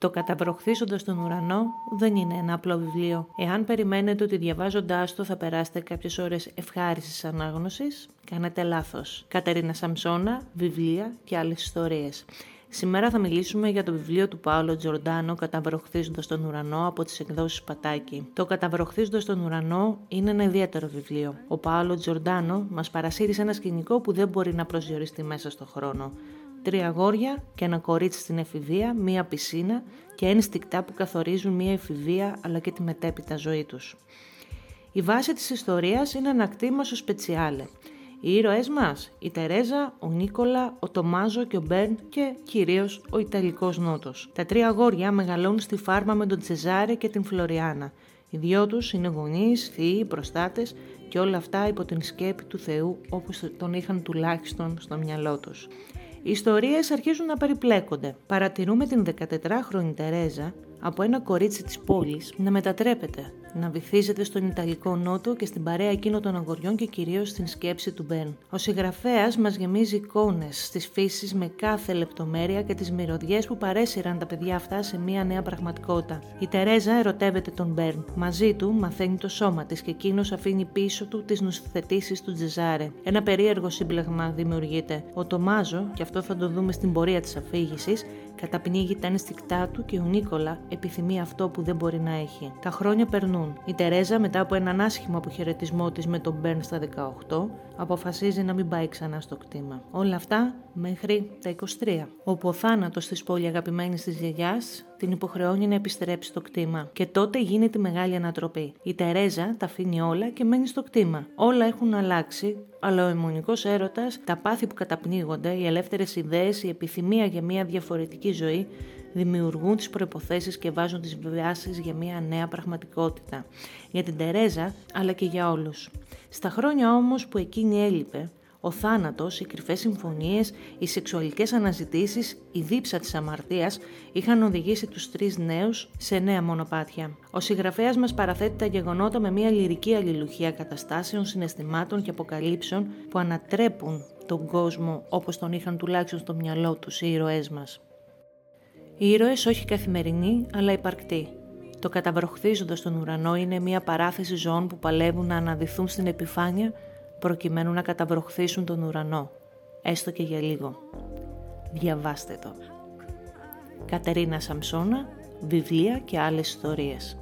Το Καταβροχθίζοντα τον ουρανό δεν είναι ένα απλό βιβλίο. Εάν περιμένετε ότι διαβάζοντάς το θα περάσετε κάποιες ώρες ευχάριστης ανάγνωσης, κάνετε λάθος. Κατερίνα Σαμσόνα, βιβλία και άλλες ιστορίες. Σήμερα θα μιλήσουμε για το βιβλίο του Πάολο Τζορντάνο «Καταβροχθίζοντας τον ουρανό» από τις εκδόσεις Πατάκη. Το «Καταβροχθίζοντας τον ουρανό» είναι ένα ιδιαίτερο βιβλίο. Ο Πάολο Τζορντάνο μας παρασύρισε ένα σκηνικό που δεν μπορεί να προσδιοριστεί μέσα στο χρόνο τρία αγόρια και ένα κορίτσι στην εφηβεία, μία πισίνα και ένστικτα που καθορίζουν μία εφηβεία αλλά και τη μετέπειτα ζωή τους. Η βάση της ιστορίας είναι ένα κτήμα στο σπετσιάλε. Οι ήρωές μας, η Τερέζα, ο Νίκολα, ο Τομάζο και ο Μπέρν και κυρίως ο Ιταλικός Νότος. Τα τρία αγόρια μεγαλώνουν στη φάρμα με τον Τσεζάρε και την Φλωριάνα. Οι δυο τους είναι γονείς, θείοι, προστάτες και όλα αυτά υπό την σκέπη του Θεού όπως τον είχαν τουλάχιστον στο μυαλό τους. Οι ιστορίες αρχίζουν να περιπλέκονται. Παρατηρούμε την 14χρονη Τερέζα από ένα κορίτσι της πόλης να μετατρέπεται, να βυθίζεται στον Ιταλικό Νότο και στην παρέα εκείνων των αγοριών και κυρίως στην σκέψη του Μπεν. Ο συγγραφέας μας γεμίζει εικόνες της φύσης με κάθε λεπτομέρεια και τις μυρωδιές που παρέσυραν τα παιδιά αυτά σε μια νέα πραγματικότητα. Η Τερέζα ερωτεύεται τον Μπέρν. Μαζί του μαθαίνει το σώμα της και εκείνος αφήνει πίσω του τις νοσοθετήσεις του Τζεζάρε. Ένα περίεργο σύμπλεγμα δημιουργείται. Ο Τομάζο, και αυτό θα το δούμε στην πορεία της αφήγησης, Καταπνίγει τα ενστικτά του και ο Νίκολα επιθυμεί αυτό που δεν μπορεί να έχει. Τα χρόνια περνούν. Η Τερέζα, μετά από έναν άσχημο αποχαιρετισμό της με τον Μπέρν στα 18, αποφασίζει να μην πάει ξανά στο κτήμα. Όλα αυτά μέχρι τα 23, όπου ο θάνατος της πολύ αγαπημένης της γιαγιάς την υποχρεώνει να επιστρέψει στο κτήμα. Και τότε γίνεται η μεγάλη ανατροπή. Η Τερέζα τα αφήνει όλα και μένει στο κτήμα. Όλα έχουν αλλάξει, αλλά ο αιμονικός έρωτας, τα πάθη που καταπνίγονται, οι ελεύθερες ιδέες, η επιθυμία για μια διαφορετική ζωή δημιουργούν τις προϋποθέσεις και βάζουν τις βάσεις για μια νέα πραγματικότητα. Για την Τερέζα, αλλά και για όλους. Στα χρόνια όμως που εκείνη έλειπε, ο θάνατος, οι κρυφές συμφωνίες, οι σεξουαλικές αναζητήσεις, η δίψα της αμαρτίας είχαν οδηγήσει τους τρεις νέους σε νέα μονοπάτια. Ο συγγραφέας μας παραθέτει τα γεγονότα με μια λυρική αλληλουχία καταστάσεων, συναισθημάτων και αποκαλύψεων που ανατρέπουν τον κόσμο όπως τον είχαν τουλάχιστον στο μυαλό τους οι ήρωές μας. Οι ήρωες όχι καθημερινοί, αλλά υπαρκτοί. Το καταβροχθίζοντας στον ουρανό είναι μια παράθεση ζώων που παλεύουν να αναδυθούν στην επιφάνεια προκειμένου να καταβροχθήσουν τον ουρανό, έστω και για λίγο. Διαβάστε το. Κατερίνα Σαμσόνα, βιβλία και άλλες ιστορίες.